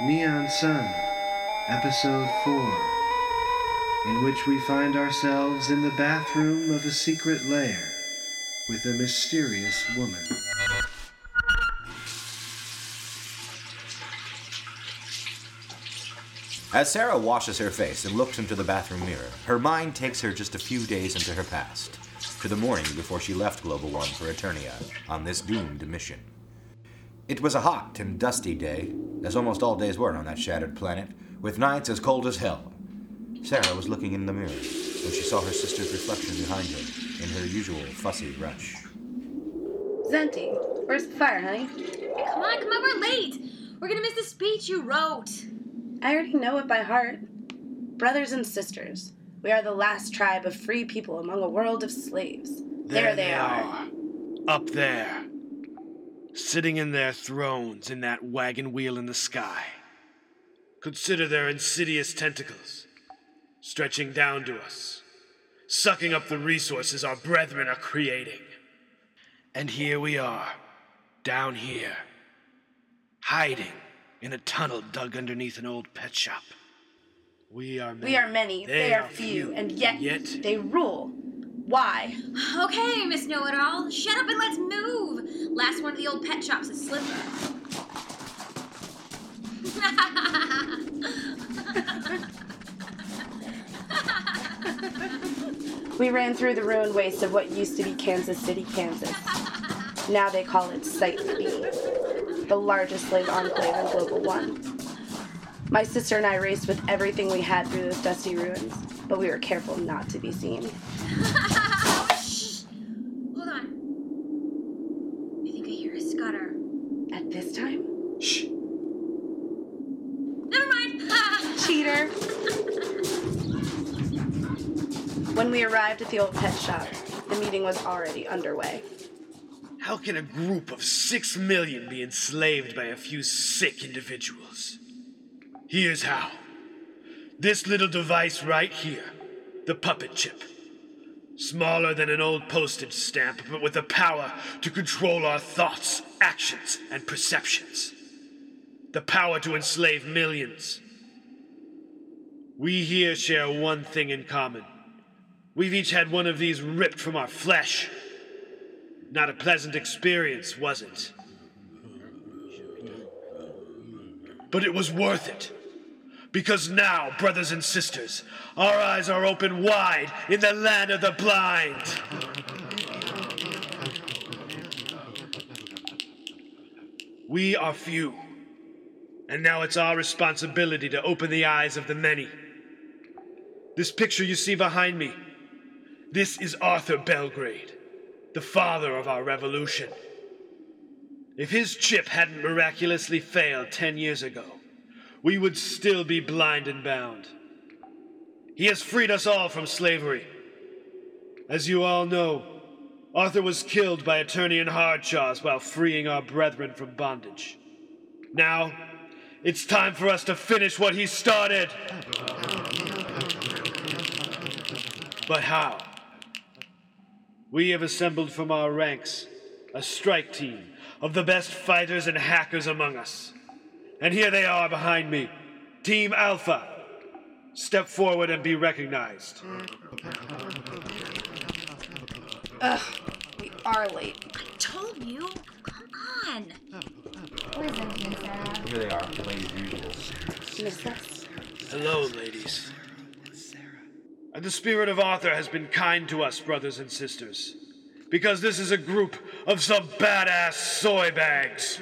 Neon Sun, Episode 4, in which we find ourselves in the bathroom of a secret lair with a mysterious woman. As Sarah washes her face and looks into the bathroom mirror, her mind takes her just a few days into her past, to the morning before she left Global One for Eternia on this doomed mission. It was a hot and dusty day, as almost all days were on that shattered planet, with nights as cold as hell. Sarah was looking in the mirror when she saw her sister's reflection behind her in her usual fussy rush. Zenti, where's the fire, honey? Come on, come on, we're late. We're gonna miss the speech you wrote. I already know it by heart. Brothers and sisters, we are the last tribe of free people among a world of slaves. There, they are. Up there. Sitting in their thrones in that wagon wheel in the sky. Consider their insidious tentacles stretching down to us, sucking up the resources our brethren are creating. And here we are, down here, hiding in a tunnel dug underneath an old pet shop. We are many. We are many, they, are few, and yet, they rule. Why? Okay, Miss Know It All, shut up and let's move. Last one of the old pet shops is Slipper. We ran through the ruined waste of what used to be Kansas City, Kansas. Now they call it Site B, the largest slave enclave in Global One. My sister and I raced with everything we had through those dusty ruins, but we were careful not to be seen. Shh. Hold on. I think I hear a scutter. At this time? Shh! Never mind. Cheater! When we arrived at the old pet shop, the meeting was already underway. How can a group of six million be enslaved by a few sick individuals? Here's how. This little device right here, the puppet chip. Smaller than an old postage stamp, but with the power to control our thoughts, actions, and perceptions. The power to enslave millions. We here share one thing in common. We've each had one of these ripped from our flesh. Not a pleasant experience, was it? But it was worth it. Because now, brothers and sisters, our eyes are open wide in the land of the blind. We are few. And now it's our responsibility to open the eyes of the many. This picture you see behind me, this is Arthur Belgrade, the father of our revolution. If his chip hadn't miraculously failed ten years ago, we would still be blind and bound. He has freed us all from slavery. As you all know, Arthur was killed by Eternian Hardjaws while freeing our brethren from bondage. Now, it's time for us to finish what he started. But how? We have assembled from our ranks a strike team of the best fighters and hackers among us. And here they are behind me Team Alpha. Step forward and be recognized. Ugh, we are late. I told you. Come on. Where's Zenti and Sarah? Here they are, playing as usual. Hello, ladies. And the spirit of Arthur has been kind to us, brothers and sisters. Because this is a group of some badass soy bags.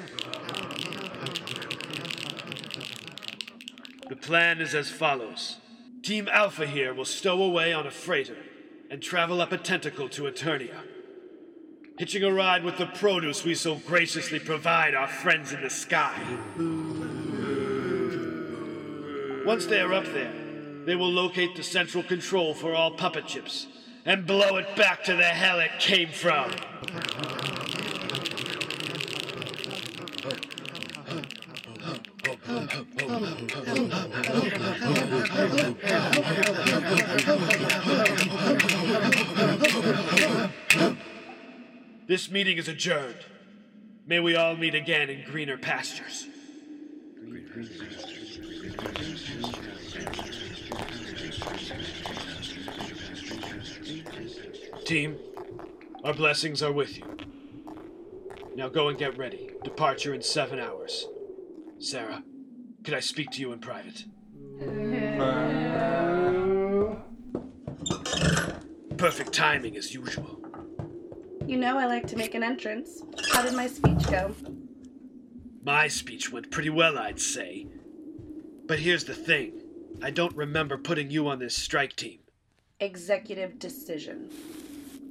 The plan is as follows Team Alpha here will stow away on a freighter and travel up a tentacle to Eternia, hitching a ride with the produce we so graciously provide our friends in the sky. Once they are up there, they will locate the central control for all puppet chips and blow it back to the hell it came from. This meeting is adjourned. May we all meet again in greener pastures. Team, our blessings are with you. Now go and get ready. Departure in seven hours. Sarah, could I speak to you in private? Perfect timing as usual. You know I like to make an entrance. How did my speech go? My speech went pretty well, I'd say. But here's the thing I don't remember putting you on this strike team. Executive decision.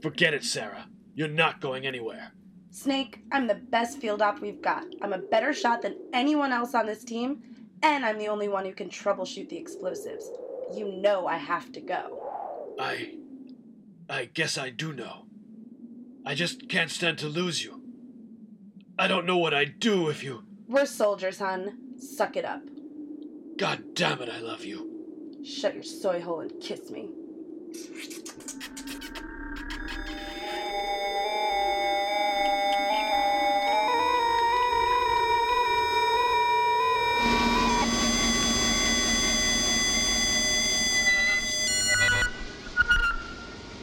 Forget it, Sarah. You're not going anywhere. Snake, I'm the best field op we've got. I'm a better shot than anyone else on this team, and I'm the only one who can troubleshoot the explosives. You know I have to go. I. I guess I do know. I just can't stand to lose you. I don't know what I'd do if you. We're soldiers, hun. Suck it up. God damn it, I love you. Shut your soy hole and kiss me.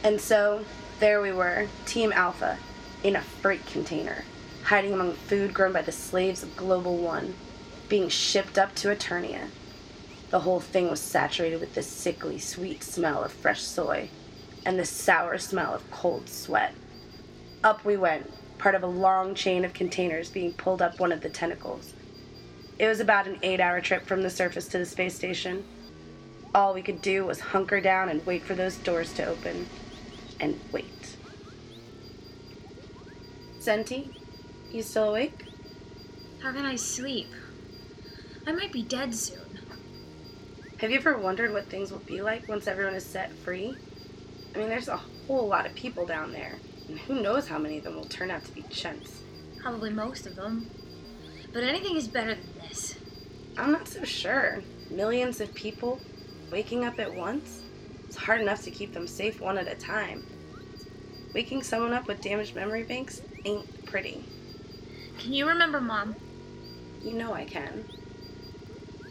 And so, there we were, Team Alpha, in a freight container, hiding among food grown by the slaves of Global One, being shipped up to Eternia. The whole thing was saturated with the sickly, sweet smell of fresh soy and the sour smell of cold sweat. Up we went, part of a long chain of containers being pulled up one of the tentacles. It was about an eight hour trip from the surface to the space station. All we could do was hunker down and wait for those doors to open. And wait. Zenti, you still awake? How can I sleep? I might be dead soon. Have you ever wondered what things will be like once everyone is set free? I mean, there's a whole lot of people down there, and who knows how many of them will turn out to be chunts. Probably most of them. But anything is better than this. I'm not so sure. Millions of people waking up at once? It's hard enough to keep them safe one at a time. Waking someone up with damaged memory banks ain't pretty. Can you remember Mom? You know I can.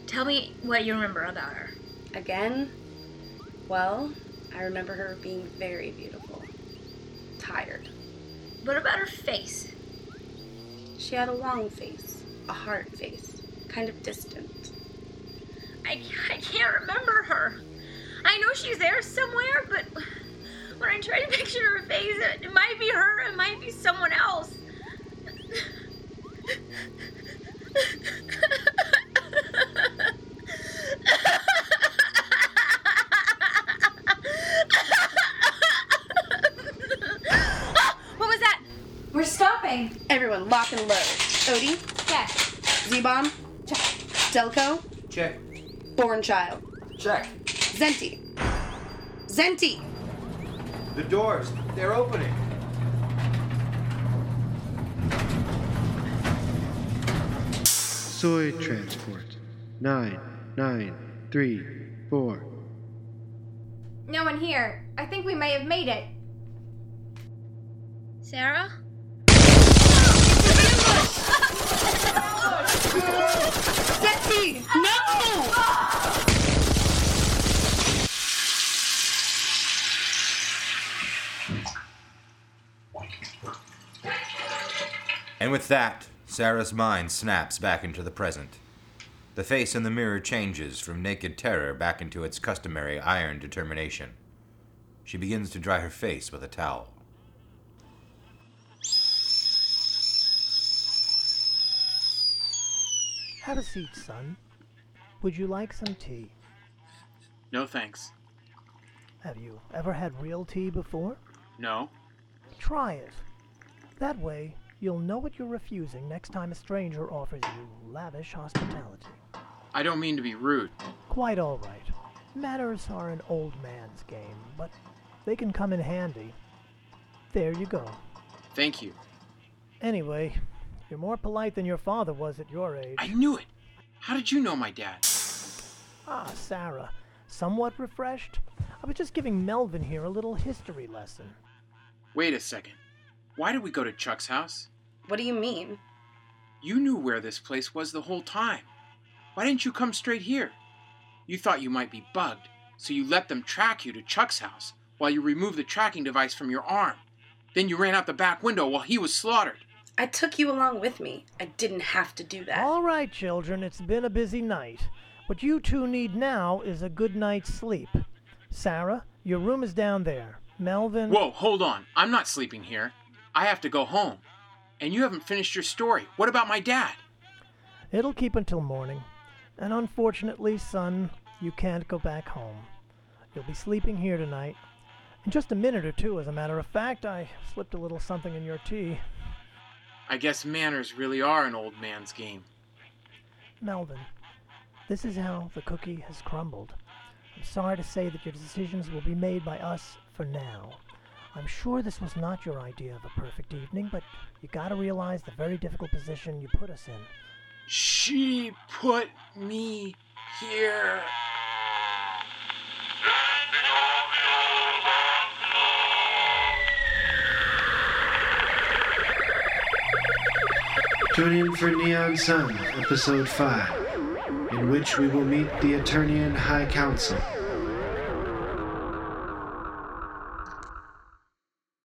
Tell me what you remember about her. Again? Well, I remember her being very beautiful. Tired. What about her face? She had a long face, a hard face, kind of distant. I, I can't remember her. I know she's there somewhere, but when I try to picture her face, it, it might be her, it might be someone else. We're stopping. Everyone, lock and load. Odie, Check. Z-Bomb, Check. Delco, Check. Born Child, Check. Zenti. Zenti! The doors, they're opening. Soy transport. Nine, nine, three, four. No one here. I think we may have made it. Sarah? No! And with that, Sarah's mind snaps back into the present. The face in the mirror changes from naked terror back into its customary iron determination. She begins to dry her face with a towel. Have a seat, son. Would you like some tea? No thanks. Have you ever had real tea before? No. Try it. That way, you'll know what you're refusing next time a stranger offers you lavish hospitality. I don't mean to be rude. Quite all right. Manners are an old man's game, but they can come in handy. There you go. Thank you. Anyway, you're more polite than your father was at your age. I knew it. How did you know my dad? Ah, Sarah. Somewhat refreshed? I was just giving Melvin here a little history lesson. Wait a second. Why did we go to Chuck's house? What do you mean? You knew where this place was the whole time. Why didn't you come straight here? You thought you might be bugged, so you let them track you to Chuck's house while you removed the tracking device from your arm. Then you ran out the back window while he was slaughtered. I took you along with me. I didn't have to do that. All right, children, it's been a busy night. What you two need now is a good night's sleep. Sarah, your room is down there. Melvin. Whoa, hold on. I'm not sleeping here. I have to go home. And you haven't finished your story. What about my dad? It'll keep until morning. And unfortunately, son, you can't go back home. You'll be sleeping here tonight. In just a minute or two, as a matter of fact, I slipped a little something in your tea. I guess manners really are an old man's game. Melvin, this is how the cookie has crumbled. I'm sorry to say that your decisions will be made by us for now. I'm sure this was not your idea of a perfect evening, but you gotta realize the very difficult position you put us in. She put me here. Tune in for Neon Sun, Episode 5, in which we will meet the Eternian High Council